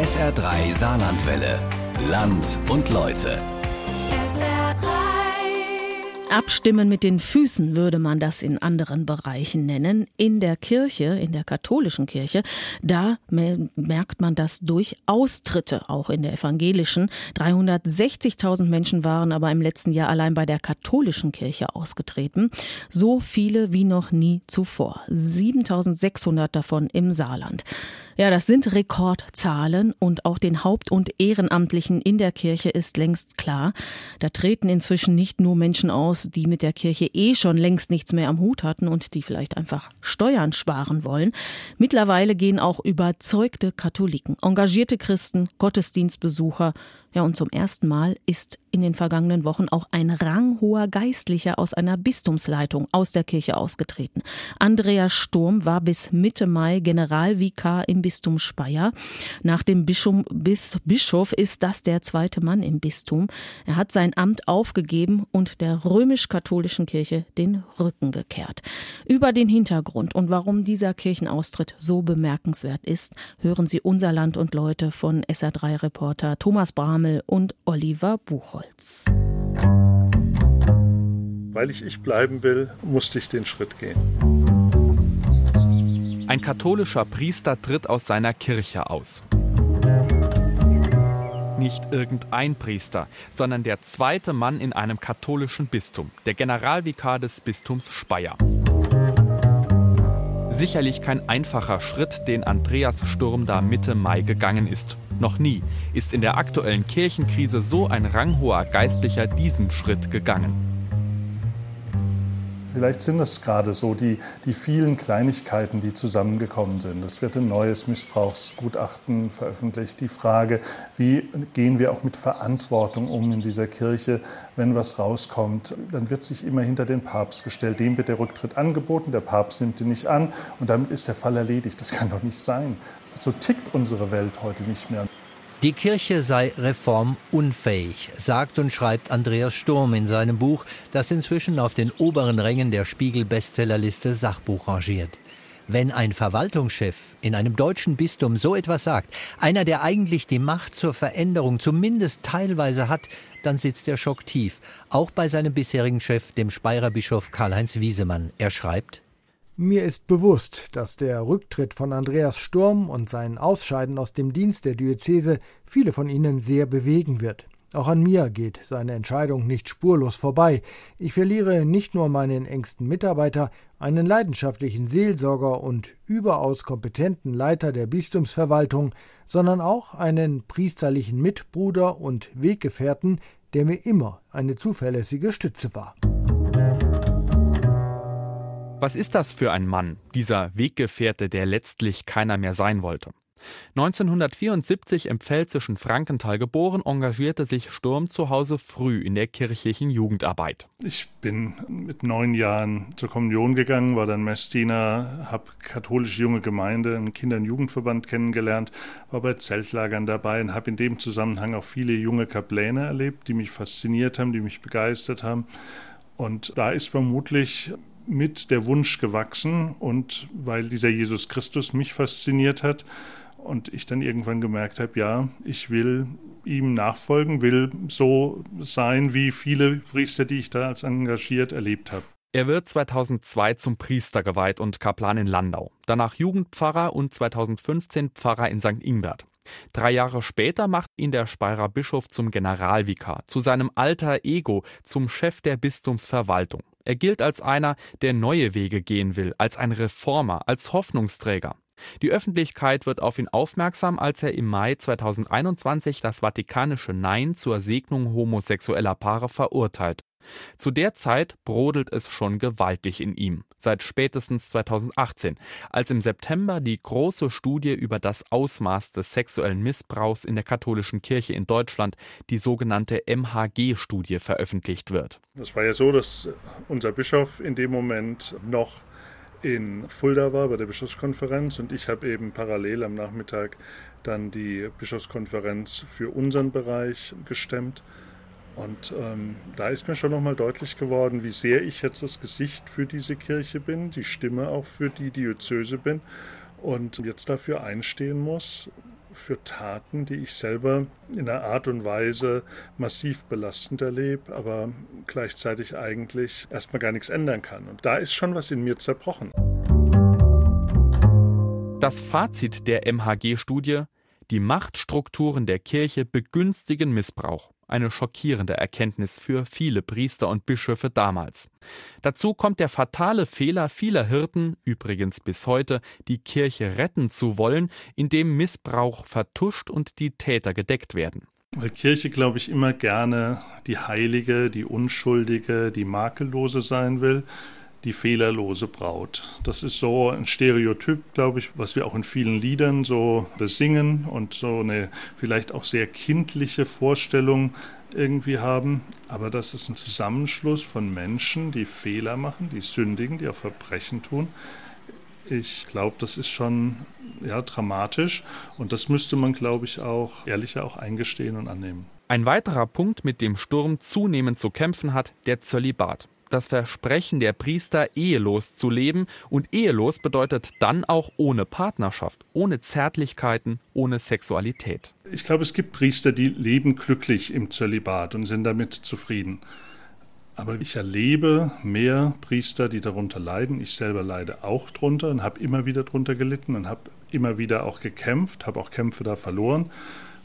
SR3 Saarlandwelle. Land und Leute. Abstimmen mit den Füßen würde man das in anderen Bereichen nennen. In der Kirche, in der katholischen Kirche, da merkt man das durch Austritte, auch in der evangelischen. 360.000 Menschen waren aber im letzten Jahr allein bei der katholischen Kirche ausgetreten. So viele wie noch nie zuvor. 7.600 davon im Saarland. Ja, das sind Rekordzahlen und auch den Haupt- und Ehrenamtlichen in der Kirche ist längst klar. Da treten inzwischen nicht nur Menschen aus, die mit der Kirche eh schon längst nichts mehr am Hut hatten und die vielleicht einfach Steuern sparen wollen. Mittlerweile gehen auch überzeugte Katholiken, engagierte Christen, Gottesdienstbesucher, ja, und zum ersten Mal ist in den vergangenen Wochen auch ein ranghoher Geistlicher aus einer Bistumsleitung aus der Kirche ausgetreten. Andreas Sturm war bis Mitte Mai Generalvikar im Bistum Speyer. Nach dem Bischof, Bis, Bischof ist das der zweite Mann im Bistum. Er hat sein Amt aufgegeben und der römisch-katholischen Kirche den Rücken gekehrt. Über den Hintergrund und warum dieser Kirchenaustritt so bemerkenswert ist, hören Sie unser Land und Leute von SR3-Reporter Thomas Brahm Hamel und Oliver Buchholz. Weil ich ich bleiben will, musste ich den Schritt gehen. Ein katholischer Priester tritt aus seiner Kirche aus. Nicht irgendein Priester, sondern der zweite Mann in einem katholischen Bistum, der Generalvikar des Bistums Speyer. Sicherlich kein einfacher Schritt, den Andreas Sturm da Mitte Mai gegangen ist. Noch nie ist in der aktuellen Kirchenkrise so ein ranghoher Geistlicher diesen Schritt gegangen. Vielleicht sind es gerade so die, die vielen Kleinigkeiten, die zusammengekommen sind. Es wird ein neues Missbrauchsgutachten veröffentlicht. Die Frage, wie gehen wir auch mit Verantwortung um in dieser Kirche, wenn was rauskommt, dann wird sich immer hinter den Papst gestellt. Dem wird der Rücktritt angeboten, der Papst nimmt ihn nicht an und damit ist der Fall erledigt. Das kann doch nicht sein. So tickt unsere Welt heute nicht mehr. Die Kirche sei reformunfähig, sagt und schreibt Andreas Sturm in seinem Buch, das inzwischen auf den oberen Rängen der Spiegel-Bestsellerliste Sachbuch rangiert. Wenn ein Verwaltungschef in einem deutschen Bistum so etwas sagt, einer, der eigentlich die Macht zur Veränderung zumindest teilweise hat, dann sitzt der Schock tief. Auch bei seinem bisherigen Chef, dem Speyerer Bischof Karl-Heinz Wiesemann. Er schreibt, mir ist bewusst, dass der Rücktritt von Andreas Sturm und sein Ausscheiden aus dem Dienst der Diözese viele von Ihnen sehr bewegen wird. Auch an mir geht seine Entscheidung nicht spurlos vorbei. Ich verliere nicht nur meinen engsten Mitarbeiter, einen leidenschaftlichen Seelsorger und überaus kompetenten Leiter der Bistumsverwaltung, sondern auch einen priesterlichen Mitbruder und Weggefährten, der mir immer eine zuverlässige Stütze war. Was ist das für ein Mann, dieser Weggefährte, der letztlich keiner mehr sein wollte? 1974 im pfälzischen Frankenthal geboren, engagierte sich Sturm zu Hause früh in der kirchlichen Jugendarbeit. Ich bin mit neun Jahren zur Kommunion gegangen, war dann Messdiener, habe katholische junge Gemeinde, einen Kinder- und Jugendverband kennengelernt, war bei Zeltlagern dabei und habe in dem Zusammenhang auch viele junge Kapläne erlebt, die mich fasziniert haben, die mich begeistert haben. Und da ist vermutlich mit der Wunsch gewachsen und weil dieser Jesus Christus mich fasziniert hat und ich dann irgendwann gemerkt habe, ja, ich will ihm nachfolgen, will so sein wie viele Priester, die ich da als engagiert erlebt habe. Er wird 2002 zum Priester geweiht und Kaplan in Landau, danach Jugendpfarrer und 2015 Pfarrer in St. Ingbert. Drei Jahre später macht ihn der Speyerer Bischof zum Generalvikar, zu seinem alter Ego, zum Chef der Bistumsverwaltung. Er gilt als einer, der neue Wege gehen will, als ein Reformer, als Hoffnungsträger. Die Öffentlichkeit wird auf ihn aufmerksam, als er im Mai 2021 das vatikanische Nein zur Segnung homosexueller Paare verurteilt. Zu der Zeit brodelt es schon gewaltig in ihm, seit spätestens 2018, als im September die große Studie über das Ausmaß des sexuellen Missbrauchs in der katholischen Kirche in Deutschland, die sogenannte MHG-Studie, veröffentlicht wird. Es war ja so, dass unser Bischof in dem Moment noch in Fulda war bei der Bischofskonferenz und ich habe eben parallel am Nachmittag dann die Bischofskonferenz für unseren Bereich gestemmt. Und ähm, da ist mir schon nochmal deutlich geworden, wie sehr ich jetzt das Gesicht für diese Kirche bin, die Stimme auch für die Diözese bin und jetzt dafür einstehen muss, für Taten, die ich selber in einer Art und Weise massiv belastend erlebe, aber gleichzeitig eigentlich erstmal gar nichts ändern kann. Und da ist schon was in mir zerbrochen. Das Fazit der MHG-Studie, die Machtstrukturen der Kirche begünstigen Missbrauch. Eine schockierende Erkenntnis für viele Priester und Bischöfe damals. Dazu kommt der fatale Fehler vieler Hirten, übrigens bis heute, die Kirche retten zu wollen, indem Missbrauch vertuscht und die Täter gedeckt werden. Weil Kirche, glaube ich, immer gerne die Heilige, die Unschuldige, die Makellose sein will die fehlerlose Braut. Das ist so ein Stereotyp, glaube ich, was wir auch in vielen Liedern so besingen und so eine vielleicht auch sehr kindliche Vorstellung irgendwie haben. Aber das ist ein Zusammenschluss von Menschen, die Fehler machen, die sündigen, die auch Verbrechen tun. Ich glaube, das ist schon ja, dramatisch und das müsste man, glaube ich, auch ehrlicher auch eingestehen und annehmen. Ein weiterer Punkt, mit dem Sturm zunehmend zu kämpfen hat, der Zölibat das Versprechen der Priester, ehelos zu leben. Und ehelos bedeutet dann auch ohne Partnerschaft, ohne Zärtlichkeiten, ohne Sexualität. Ich glaube, es gibt Priester, die leben glücklich im Zölibat und sind damit zufrieden. Aber ich erlebe mehr Priester, die darunter leiden. Ich selber leide auch drunter und habe immer wieder drunter gelitten und habe immer wieder auch gekämpft, habe auch Kämpfe da verloren.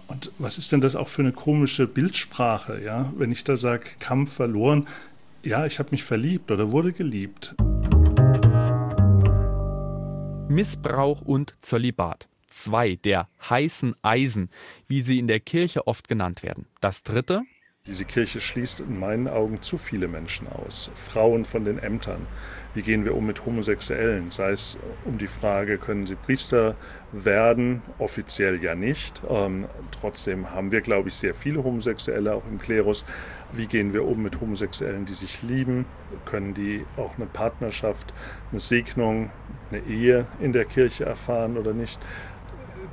Und was ist denn das auch für eine komische Bildsprache, ja? Wenn ich da sage, Kampf verloren, ja, ich habe mich verliebt oder wurde geliebt. Missbrauch und Zölibat. Zwei der heißen Eisen, wie sie in der Kirche oft genannt werden. Das dritte, diese Kirche schließt in meinen Augen zu viele Menschen aus. Frauen von den Ämtern. Wie gehen wir um mit Homosexuellen? Sei es um die Frage, können sie Priester werden? Offiziell ja nicht. Ähm, trotzdem haben wir, glaube ich, sehr viele Homosexuelle auch im Klerus. Wie gehen wir um mit Homosexuellen, die sich lieben? Können die auch eine Partnerschaft, eine Segnung, eine Ehe in der Kirche erfahren oder nicht?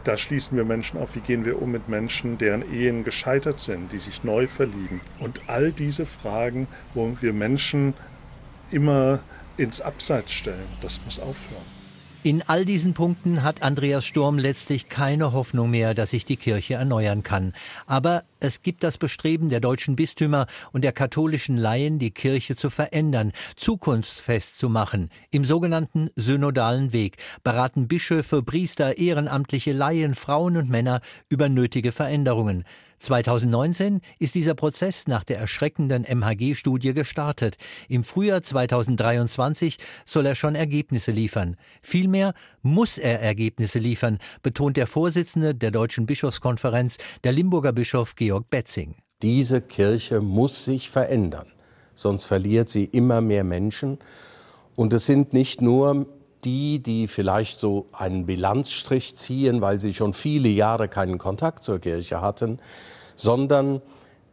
Da schließen wir Menschen auf, wie gehen wir um mit Menschen, deren Ehen gescheitert sind, die sich neu verlieben. Und all diese Fragen, wo wir Menschen immer ins Abseits stellen, das muss aufhören. In all diesen Punkten hat Andreas Sturm letztlich keine Hoffnung mehr, dass sich die Kirche erneuern kann. Aber es gibt das Bestreben der deutschen Bistümer und der katholischen Laien, die Kirche zu verändern, zukunftsfest zu machen. Im sogenannten synodalen Weg beraten Bischöfe, Priester, ehrenamtliche Laien, Frauen und Männer über nötige Veränderungen. 2019 ist dieser Prozess nach der erschreckenden MHG-Studie gestartet. Im Frühjahr 2023 soll er schon Ergebnisse liefern. Vielmehr muss er Ergebnisse liefern, betont der Vorsitzende der Deutschen Bischofskonferenz, der Limburger Bischof Georg Betzing. Diese Kirche muss sich verändern, sonst verliert sie immer mehr Menschen. Und es sind nicht nur die, die vielleicht so einen Bilanzstrich ziehen, weil sie schon viele Jahre keinen Kontakt zur Kirche hatten, sondern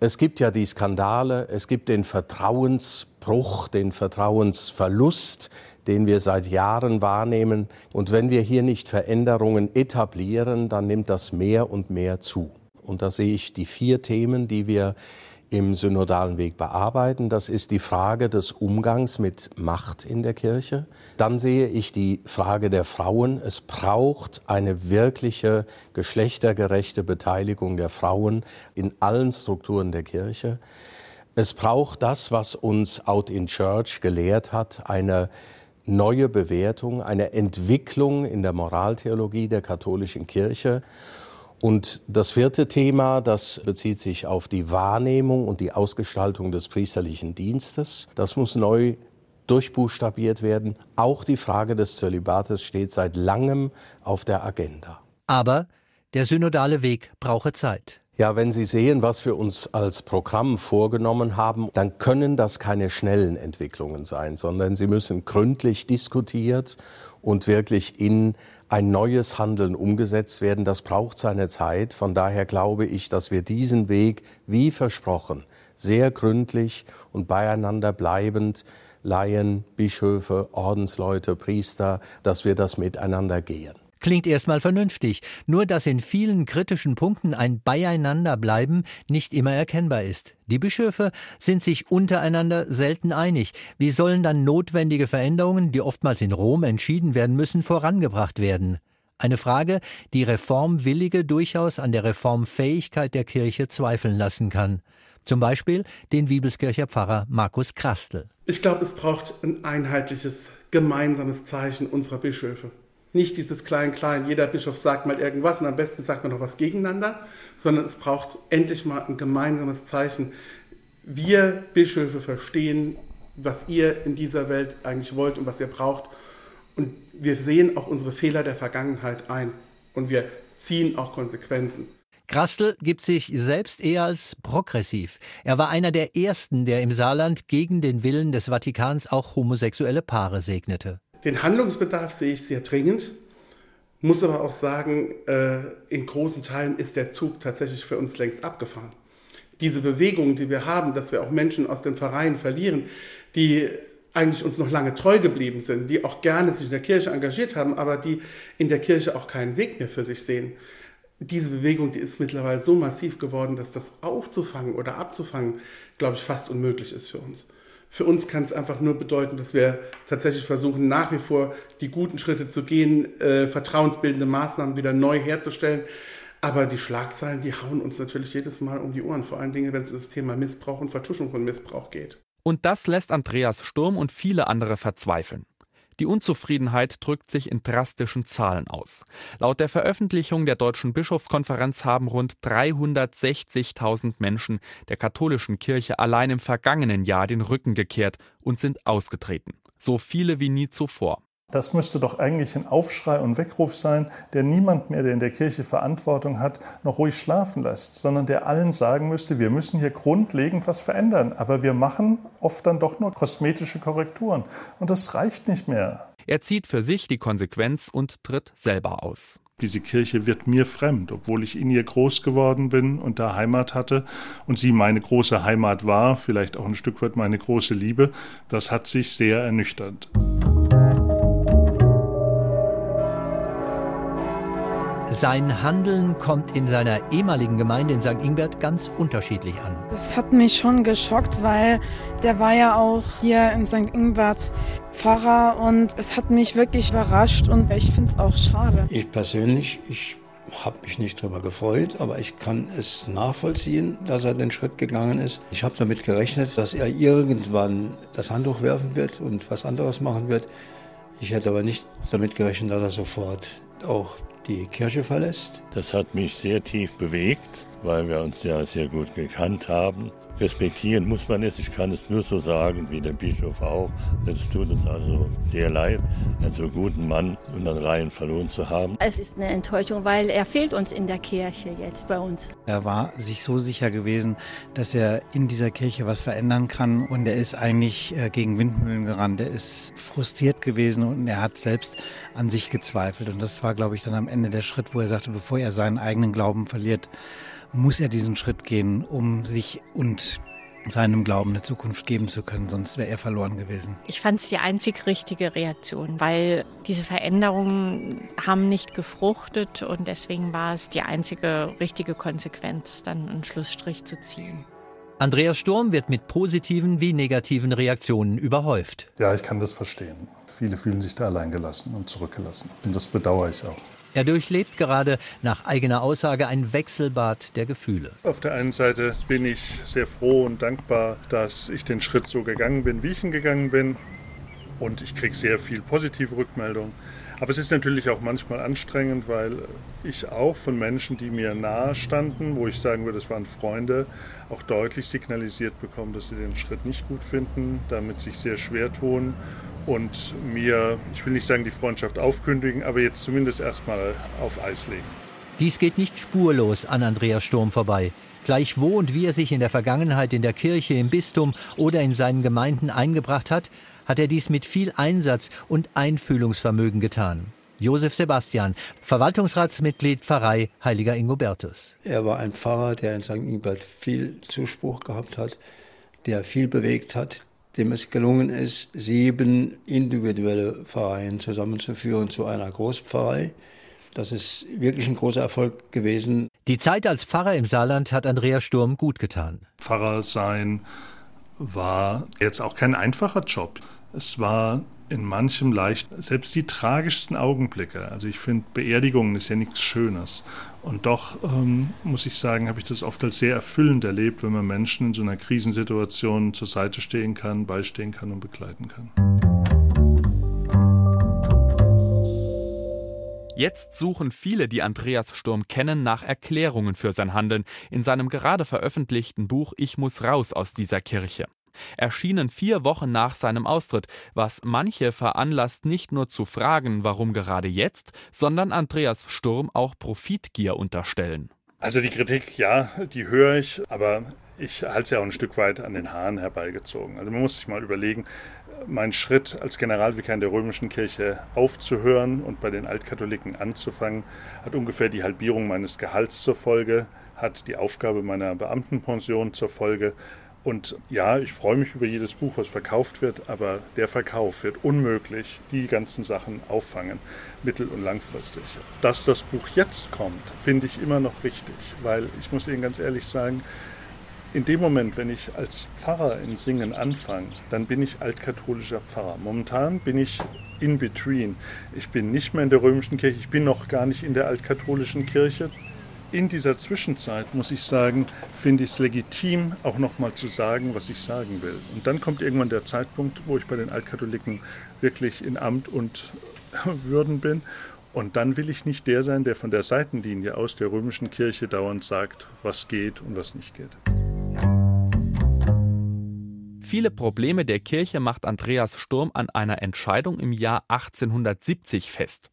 es gibt ja die Skandale, es gibt den Vertrauensbruch, den Vertrauensverlust, den wir seit Jahren wahrnehmen. Und wenn wir hier nicht Veränderungen etablieren, dann nimmt das mehr und mehr zu. Und da sehe ich die vier Themen, die wir im synodalen Weg bearbeiten. Das ist die Frage des Umgangs mit Macht in der Kirche. Dann sehe ich die Frage der Frauen. Es braucht eine wirkliche geschlechtergerechte Beteiligung der Frauen in allen Strukturen der Kirche. Es braucht das, was uns Out in Church gelehrt hat, eine neue Bewertung, eine Entwicklung in der Moraltheologie der katholischen Kirche. Und das vierte Thema, das bezieht sich auf die Wahrnehmung und die Ausgestaltung des priesterlichen Dienstes. Das muss neu durchbuchstabiert werden. Auch die Frage des Zölibates steht seit langem auf der Agenda. Aber der synodale Weg brauche Zeit. Ja, wenn Sie sehen, was wir uns als Programm vorgenommen haben, dann können das keine schnellen Entwicklungen sein, sondern sie müssen gründlich diskutiert und wirklich in ein neues Handeln umgesetzt werden. Das braucht seine Zeit. Von daher glaube ich, dass wir diesen Weg, wie versprochen, sehr gründlich und beieinander bleibend, Laien, Bischöfe, Ordensleute, Priester, dass wir das miteinander gehen. Klingt erstmal vernünftig, nur dass in vielen kritischen Punkten ein Beieinanderbleiben nicht immer erkennbar ist. Die Bischöfe sind sich untereinander selten einig. Wie sollen dann notwendige Veränderungen, die oftmals in Rom entschieden werden müssen, vorangebracht werden? Eine Frage, die Reformwillige durchaus an der Reformfähigkeit der Kirche zweifeln lassen kann. Zum Beispiel den Wiebelskircher Pfarrer Markus Krastel. Ich glaube, es braucht ein einheitliches, gemeinsames Zeichen unserer Bischöfe. Nicht dieses Klein-Klein, jeder Bischof sagt mal irgendwas und am besten sagt man noch was gegeneinander, sondern es braucht endlich mal ein gemeinsames Zeichen. Wir Bischöfe verstehen, was ihr in dieser Welt eigentlich wollt und was ihr braucht. Und wir sehen auch unsere Fehler der Vergangenheit ein und wir ziehen auch Konsequenzen. Krastel gibt sich selbst eher als progressiv. Er war einer der ersten, der im Saarland gegen den Willen des Vatikans auch homosexuelle Paare segnete. Den Handlungsbedarf sehe ich sehr dringend, muss aber auch sagen, äh, in großen Teilen ist der Zug tatsächlich für uns längst abgefahren. Diese Bewegung, die wir haben, dass wir auch Menschen aus den Vereinen verlieren, die eigentlich uns noch lange treu geblieben sind, die auch gerne sich in der Kirche engagiert haben, aber die in der Kirche auch keinen Weg mehr für sich sehen diese Bewegung, die ist mittlerweile so massiv geworden, dass das aufzufangen oder abzufangen, glaube ich, fast unmöglich ist für uns. Für uns kann es einfach nur bedeuten, dass wir tatsächlich versuchen, nach wie vor die guten Schritte zu gehen, äh, vertrauensbildende Maßnahmen wieder neu herzustellen. Aber die Schlagzeilen, die hauen uns natürlich jedes Mal um die Ohren, vor allen Dingen, wenn es um das Thema Missbrauch und Vertuschung von Missbrauch geht. Und das lässt Andreas Sturm und viele andere verzweifeln. Die Unzufriedenheit drückt sich in drastischen Zahlen aus. Laut der Veröffentlichung der Deutschen Bischofskonferenz haben rund 360.000 Menschen der katholischen Kirche allein im vergangenen Jahr den Rücken gekehrt und sind ausgetreten. So viele wie nie zuvor. Das müsste doch eigentlich ein Aufschrei und Weckruf sein, der niemand mehr, der in der Kirche Verantwortung hat, noch ruhig schlafen lässt, sondern der allen sagen müsste, wir müssen hier grundlegend was verändern. Aber wir machen oft dann doch nur kosmetische Korrekturen. Und das reicht nicht mehr. Er zieht für sich die Konsequenz und tritt selber aus. Diese Kirche wird mir fremd, obwohl ich in ihr groß geworden bin und da Heimat hatte und sie meine große Heimat war, vielleicht auch ein Stück weit meine große Liebe. Das hat sich sehr ernüchtert. Sein Handeln kommt in seiner ehemaligen Gemeinde in St. Ingbert ganz unterschiedlich an. Das hat mich schon geschockt, weil der war ja auch hier in St. Ingbert Pfarrer und es hat mich wirklich überrascht und ich finde es auch schade. Ich persönlich, ich habe mich nicht darüber gefreut, aber ich kann es nachvollziehen, dass er den Schritt gegangen ist. Ich habe damit gerechnet, dass er irgendwann das Handtuch werfen wird und was anderes machen wird. Ich hätte aber nicht damit gerechnet, dass er sofort auch die Kirche verlässt. Das hat mich sehr tief bewegt, weil wir uns ja sehr gut gekannt haben respektieren muss man es. Ich kann es nur so sagen, wie der Bischof auch. Es tut uns also sehr leid, einen so guten Mann in den Reihen verloren zu haben. Es ist eine Enttäuschung, weil er fehlt uns in der Kirche jetzt bei uns. Er war sich so sicher gewesen, dass er in dieser Kirche was verändern kann und er ist eigentlich äh, gegen Windmühlen gerannt. Er ist frustriert gewesen und er hat selbst an sich gezweifelt und das war, glaube ich, dann am Ende der Schritt, wo er sagte, bevor er seinen eigenen Glauben verliert, muss er diesen Schritt gehen, um sich und seinem Glauben eine Zukunft geben zu können, sonst wäre er verloren gewesen. Ich fand es die einzig richtige Reaktion, weil diese Veränderungen haben nicht gefruchtet und deswegen war es die einzige richtige Konsequenz, dann einen Schlussstrich zu ziehen. Andreas Sturm wird mit positiven wie negativen Reaktionen überhäuft. Ja, ich kann das verstehen. Viele fühlen sich da alleingelassen und zurückgelassen. Und das bedauere ich auch. Er durchlebt gerade nach eigener Aussage ein Wechselbad der Gefühle. Auf der einen Seite bin ich sehr froh und dankbar, dass ich den Schritt so gegangen bin, wie ich ihn gegangen bin. Und ich kriege sehr viel positive Rückmeldung. Aber es ist natürlich auch manchmal anstrengend, weil ich auch von Menschen, die mir nahe standen, wo ich sagen würde, das waren Freunde, auch deutlich signalisiert bekomme, dass sie den Schritt nicht gut finden, damit sich sehr schwer tun und mir, ich will nicht sagen, die Freundschaft aufkündigen, aber jetzt zumindest erstmal auf Eis legen. Dies geht nicht spurlos an Andreas Sturm vorbei. Gleich wo und wie er sich in der Vergangenheit in der Kirche, im Bistum oder in seinen Gemeinden eingebracht hat, hat er dies mit viel Einsatz und Einfühlungsvermögen getan. Josef Sebastian, Verwaltungsratsmitglied Pfarrei Heiliger Ingobertus. Er war ein Pfarrer, der in St. Ingbert viel Zuspruch gehabt hat, der viel bewegt hat, dem es gelungen ist, sieben individuelle Pfarreien zusammenzuführen zu einer Großpfarrei. Das ist wirklich ein großer Erfolg gewesen. Die Zeit als Pfarrer im Saarland hat Andreas Sturm gut getan. Pfarrer sein war jetzt auch kein einfacher Job. Es war in manchem leicht, selbst die tragischsten Augenblicke. Also ich finde, Beerdigungen ist ja nichts Schönes. Und doch ähm, muss ich sagen, habe ich das oft als sehr erfüllend erlebt, wenn man Menschen in so einer Krisensituation zur Seite stehen kann, beistehen kann und begleiten kann. Jetzt suchen viele, die Andreas Sturm kennen, nach Erklärungen für sein Handeln in seinem gerade veröffentlichten Buch Ich muss raus aus dieser Kirche. Erschienen vier Wochen nach seinem Austritt, was manche veranlasst, nicht nur zu fragen, warum gerade jetzt, sondern Andreas Sturm auch Profitgier unterstellen. Also die Kritik, ja, die höre ich, aber ich halte es ja auch ein Stück weit an den Haaren herbeigezogen. Also man muss sich mal überlegen, mein Schritt als Generalvikar in der römischen Kirche aufzuhören und bei den Altkatholiken anzufangen, hat ungefähr die Halbierung meines Gehalts zur Folge, hat die Aufgabe meiner Beamtenpension zur Folge. Und ja, ich freue mich über jedes Buch, was verkauft wird, aber der Verkauf wird unmöglich die ganzen Sachen auffangen, mittel- und langfristig. Dass das Buch jetzt kommt, finde ich immer noch richtig, weil ich muss Ihnen ganz ehrlich sagen, in dem Moment, wenn ich als Pfarrer in Singen anfange, dann bin ich altkatholischer Pfarrer. Momentan bin ich in between. Ich bin nicht mehr in der römischen Kirche, ich bin noch gar nicht in der altkatholischen Kirche. In dieser Zwischenzeit muss ich sagen, finde ich es legitim, auch nochmal zu sagen, was ich sagen will. Und dann kommt irgendwann der Zeitpunkt, wo ich bei den Altkatholiken wirklich in Amt und Würden bin. Und dann will ich nicht der sein, der von der Seitenlinie aus der römischen Kirche dauernd sagt, was geht und was nicht geht. Viele Probleme der Kirche macht Andreas Sturm an einer Entscheidung im Jahr 1870 fest.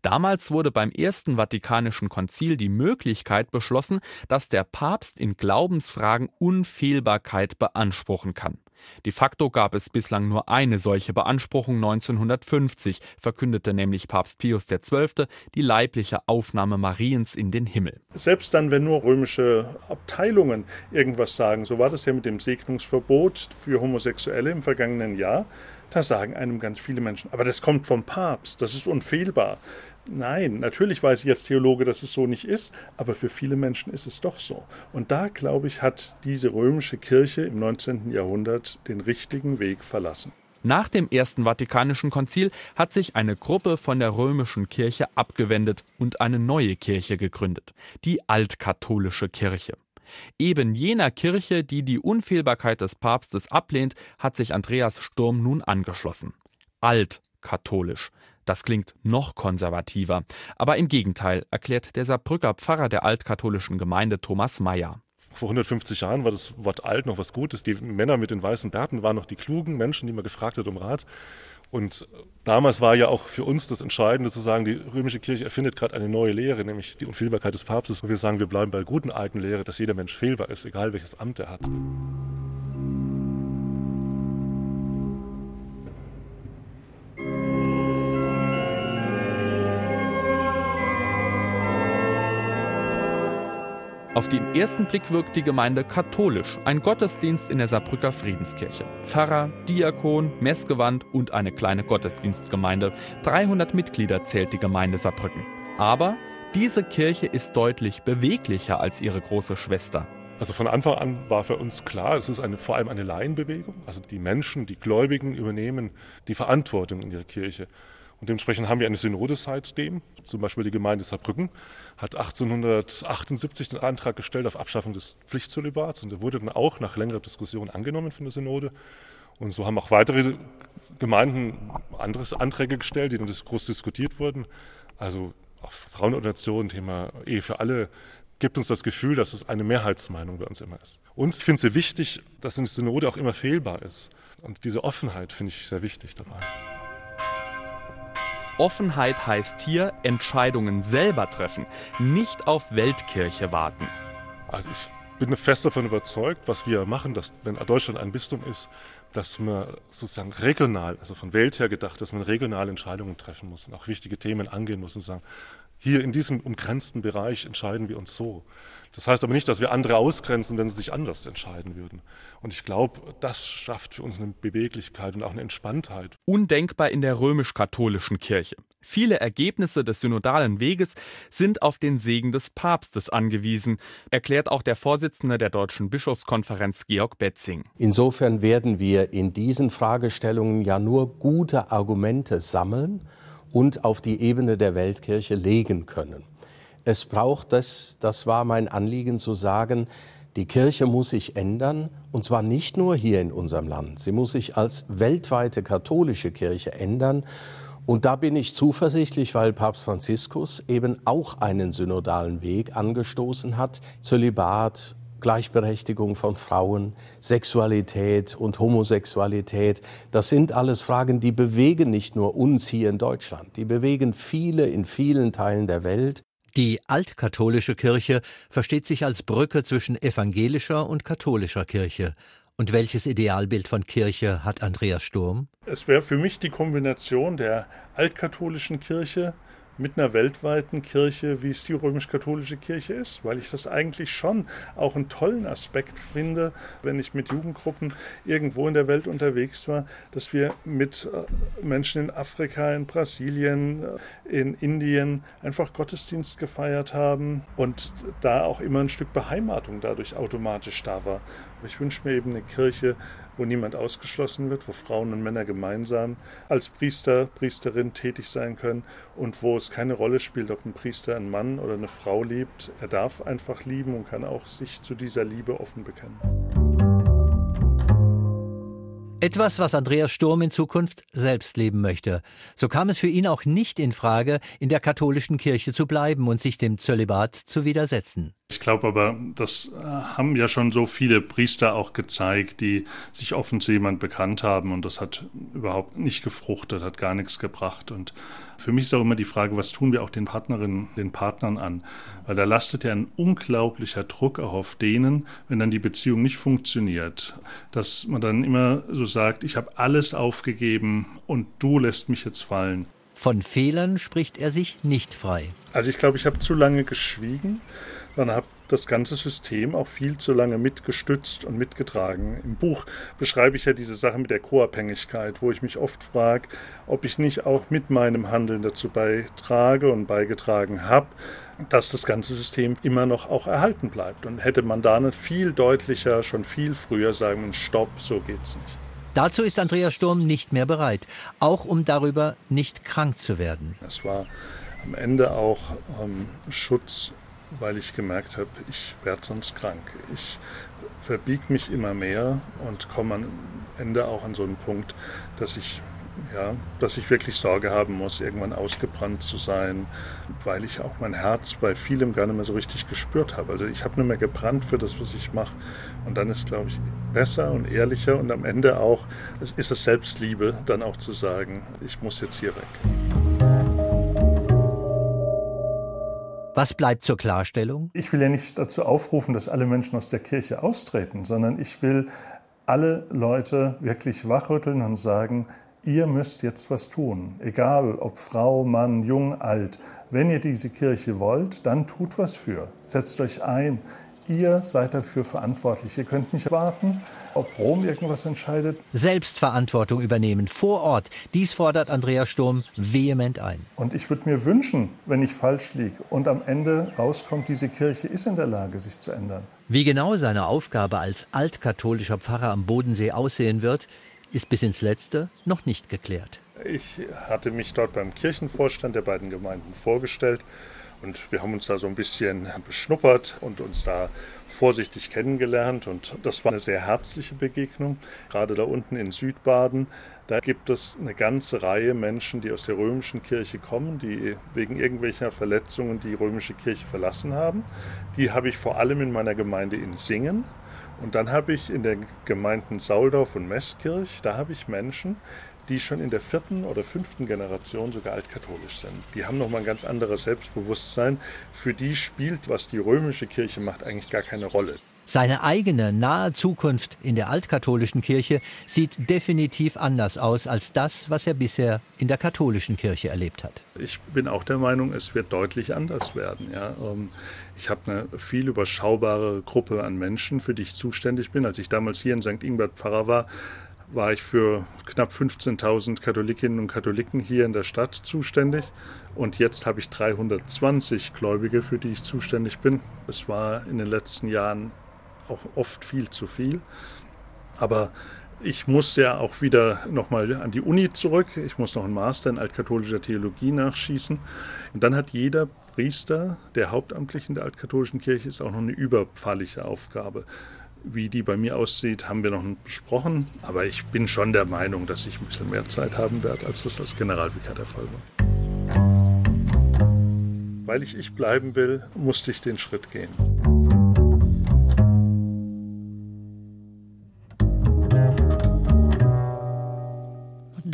Damals wurde beim Ersten Vatikanischen Konzil die Möglichkeit beschlossen, dass der Papst in Glaubensfragen Unfehlbarkeit beanspruchen kann. De facto gab es bislang nur eine solche Beanspruchung 1950, verkündete nämlich Papst Pius XII. die leibliche Aufnahme Mariens in den Himmel. Selbst dann, wenn nur römische Abteilungen irgendwas sagen, so war das ja mit dem Segnungsverbot für Homosexuelle im vergangenen Jahr, da sagen einem ganz viele Menschen, aber das kommt vom Papst, das ist unfehlbar. Nein, natürlich weiß ich als Theologe, dass es so nicht ist, aber für viele Menschen ist es doch so. Und da, glaube ich, hat diese römische Kirche im 19. Jahrhundert den richtigen Weg verlassen. Nach dem Ersten Vatikanischen Konzil hat sich eine Gruppe von der römischen Kirche abgewendet und eine neue Kirche gegründet, die altkatholische Kirche. Eben jener Kirche, die die Unfehlbarkeit des Papstes ablehnt, hat sich Andreas Sturm nun angeschlossen. Altkatholisch. Das klingt noch konservativer. Aber im Gegenteil, erklärt der Saarbrücker Pfarrer der altkatholischen Gemeinde Thomas Mayer. Vor 150 Jahren war das Wort alt noch was Gutes. Die Männer mit den weißen Bärten waren noch die klugen Menschen, die man gefragt hat um Rat. Und damals war ja auch für uns das Entscheidende zu sagen, die römische Kirche erfindet gerade eine neue Lehre, nämlich die Unfehlbarkeit des Papstes. Und wir sagen, wir bleiben bei der guten alten Lehre, dass jeder Mensch fehlbar ist, egal welches Amt er hat. Auf den ersten Blick wirkt die Gemeinde katholisch, ein Gottesdienst in der Saarbrücker Friedenskirche. Pfarrer, Diakon, Messgewand und eine kleine Gottesdienstgemeinde. 300 Mitglieder zählt die Gemeinde Saarbrücken. Aber diese Kirche ist deutlich beweglicher als ihre große Schwester. Also von Anfang an war für uns klar, es ist eine, vor allem eine Laienbewegung. Also die Menschen, die Gläubigen übernehmen die Verantwortung in ihrer Kirche. Und dementsprechend haben wir eine Synode seitdem. Zum Beispiel die Gemeinde Saarbrücken hat 1878 den Antrag gestellt auf Abschaffung des Pflichtzölibats und der wurde dann auch nach längerer Diskussion angenommen von der Synode. Und so haben auch weitere Gemeinden andere Anträge gestellt, die dann groß diskutiert wurden. Also Frauenordination, Thema Ehe für alle, gibt uns das Gefühl, dass es eine Mehrheitsmeinung bei uns immer ist. Ich finde es sehr wichtig, dass eine Synode auch immer fehlbar ist. Und diese Offenheit finde ich sehr wichtig dabei. Offenheit heißt hier Entscheidungen selber treffen, nicht auf Weltkirche warten. Also ich bin fest davon überzeugt, was wir machen, dass wenn Deutschland ein Bistum ist, dass man sozusagen regional, also von Welt her gedacht, dass man regionale Entscheidungen treffen muss und auch wichtige Themen angehen muss und sagen, hier in diesem umgrenzten Bereich entscheiden wir uns so. Das heißt aber nicht, dass wir andere ausgrenzen, wenn sie sich anders entscheiden würden. Und ich glaube, das schafft für uns eine Beweglichkeit und auch eine Entspanntheit. Undenkbar in der römisch-katholischen Kirche. Viele Ergebnisse des synodalen Weges sind auf den Segen des Papstes angewiesen, erklärt auch der Vorsitzende der Deutschen Bischofskonferenz Georg Betzing. Insofern werden wir in diesen Fragestellungen ja nur gute Argumente sammeln und auf die Ebene der Weltkirche legen können. Es braucht das, das war mein Anliegen zu sagen, die Kirche muss sich ändern, und zwar nicht nur hier in unserem Land. Sie muss sich als weltweite katholische Kirche ändern. Und da bin ich zuversichtlich, weil Papst Franziskus eben auch einen synodalen Weg angestoßen hat. Zölibat, Gleichberechtigung von Frauen, Sexualität und Homosexualität. Das sind alles Fragen, die bewegen nicht nur uns hier in Deutschland, die bewegen viele in vielen Teilen der Welt. Die altkatholische Kirche versteht sich als Brücke zwischen evangelischer und katholischer Kirche. Und welches Idealbild von Kirche hat Andreas Sturm? Es wäre für mich die Kombination der altkatholischen Kirche mit einer weltweiten Kirche, wie es die römisch-katholische Kirche ist, weil ich das eigentlich schon auch einen tollen Aspekt finde, wenn ich mit Jugendgruppen irgendwo in der Welt unterwegs war, dass wir mit äh, Menschen in Afrika, in Brasilien, äh, in Indien einfach Gottesdienst gefeiert haben und da auch immer ein Stück Beheimatung dadurch automatisch da war. Ich wünsche mir eben eine Kirche, wo niemand ausgeschlossen wird, wo Frauen und Männer gemeinsam als Priester, Priesterin tätig sein können und wo es keine Rolle spielt, ob ein Priester einen Mann oder eine Frau liebt. Er darf einfach lieben und kann auch sich zu dieser Liebe offen bekennen. Etwas, was Andreas Sturm in Zukunft selbst leben möchte. So kam es für ihn auch nicht in Frage, in der katholischen Kirche zu bleiben und sich dem Zölibat zu widersetzen. Ich glaube aber, das äh, haben ja schon so viele Priester auch gezeigt, die sich offen zu jemand bekannt haben und das hat überhaupt nicht gefruchtet, hat gar nichts gebracht. Und für mich ist auch immer die Frage, was tun wir auch den Partnerinnen, den Partnern an? Weil da lastet ja ein unglaublicher Druck auch auf denen, wenn dann die Beziehung nicht funktioniert, dass man dann immer so sagt, ich habe alles aufgegeben und du lässt mich jetzt fallen. Von Fehlern spricht er sich nicht frei. Also ich glaube, ich habe zu lange geschwiegen dann habe das ganze System auch viel zu lange mitgestützt und mitgetragen. Im Buch beschreibe ich ja diese Sache mit der Co-Abhängigkeit, wo ich mich oft frage, ob ich nicht auch mit meinem Handeln dazu beitrage und beigetragen habe, dass das ganze System immer noch auch erhalten bleibt. Und hätte man da nicht viel deutlicher, schon viel früher sagen, Stopp, so geht's nicht. Dazu ist Andreas Sturm nicht mehr bereit, auch um darüber nicht krank zu werden. Es war am Ende auch ähm, Schutz weil ich gemerkt habe, ich werde sonst krank. Ich verbiege mich immer mehr und komme am Ende auch an so einen Punkt, dass ich ja, dass ich wirklich Sorge haben muss, irgendwann ausgebrannt zu sein, weil ich auch mein Herz bei vielem gar nicht mehr so richtig gespürt habe. Also ich habe nicht mehr gebrannt für das, was ich mache. Und dann ist, glaube ich, besser und ehrlicher und am Ende auch, es ist es Selbstliebe, dann auch zu sagen, ich muss jetzt hier weg. Was bleibt zur Klarstellung? Ich will ja nicht dazu aufrufen, dass alle Menschen aus der Kirche austreten, sondern ich will alle Leute wirklich wachrütteln und sagen, ihr müsst jetzt was tun. Egal ob Frau, Mann, Jung, Alt. Wenn ihr diese Kirche wollt, dann tut was für. Setzt euch ein. Ihr seid dafür verantwortlich. Ihr könnt nicht warten, ob Rom irgendwas entscheidet. Selbstverantwortung übernehmen vor Ort. Dies fordert Andreas Sturm vehement ein. Und ich würde mir wünschen, wenn ich falsch liege und am Ende rauskommt, diese Kirche ist in der Lage, sich zu ändern. Wie genau seine Aufgabe als altkatholischer Pfarrer am Bodensee aussehen wird, ist bis ins Letzte noch nicht geklärt. Ich hatte mich dort beim Kirchenvorstand der beiden Gemeinden vorgestellt und wir haben uns da so ein bisschen beschnuppert und uns da vorsichtig kennengelernt. Und das war eine sehr herzliche Begegnung. Gerade da unten in Südbaden, da gibt es eine ganze Reihe Menschen, die aus der römischen Kirche kommen, die wegen irgendwelcher Verletzungen die römische Kirche verlassen haben. Die habe ich vor allem in meiner Gemeinde in Singen. Und dann habe ich in den Gemeinden Sauldorf und Meßkirch, da habe ich Menschen, die schon in der vierten oder fünften Generation sogar altkatholisch sind. Die haben nochmal ein ganz anderes Selbstbewusstsein. Für die spielt, was die römische Kirche macht, eigentlich gar keine Rolle. Seine eigene nahe Zukunft in der altkatholischen Kirche sieht definitiv anders aus als das, was er bisher in der katholischen Kirche erlebt hat. Ich bin auch der Meinung, es wird deutlich anders werden. Ja. Ähm, ich habe eine viel überschaubare Gruppe an Menschen, für die ich zuständig bin. Als ich damals hier in St. Ingbert Pfarrer war, war ich für knapp 15.000 Katholikinnen und Katholiken hier in der Stadt zuständig. Und jetzt habe ich 320 Gläubige, für die ich zuständig bin. Es war in den letzten Jahren auch oft viel zu viel. Aber ich muss ja auch wieder nochmal an die Uni zurück. Ich muss noch einen Master in altkatholischer Theologie nachschießen. Und dann hat jeder Priester, der hauptamtlich in der altkatholischen Kirche ist, auch noch eine überpfarrliche Aufgabe. Wie die bei mir aussieht, haben wir noch nicht besprochen. Aber ich bin schon der Meinung, dass ich ein bisschen mehr Zeit haben werde, als das als Generalvikar der Fall war. Weil ich ich bleiben will, musste ich den Schritt gehen.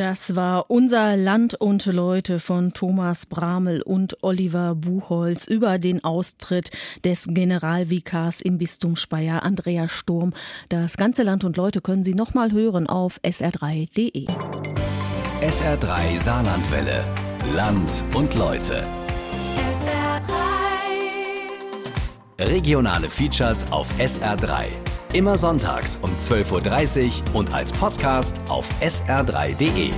Das war unser Land und Leute von Thomas Bramel und Oliver Buchholz über den Austritt des Generalvikars im Bistum Speyer, Andreas Sturm. Das ganze Land und Leute können Sie nochmal hören auf sr3.de. SR3 Saarlandwelle. Land und Leute. SR3. Regionale Features auf SR3. Immer sonntags um 12.30 Uhr und als Podcast auf sr3.de.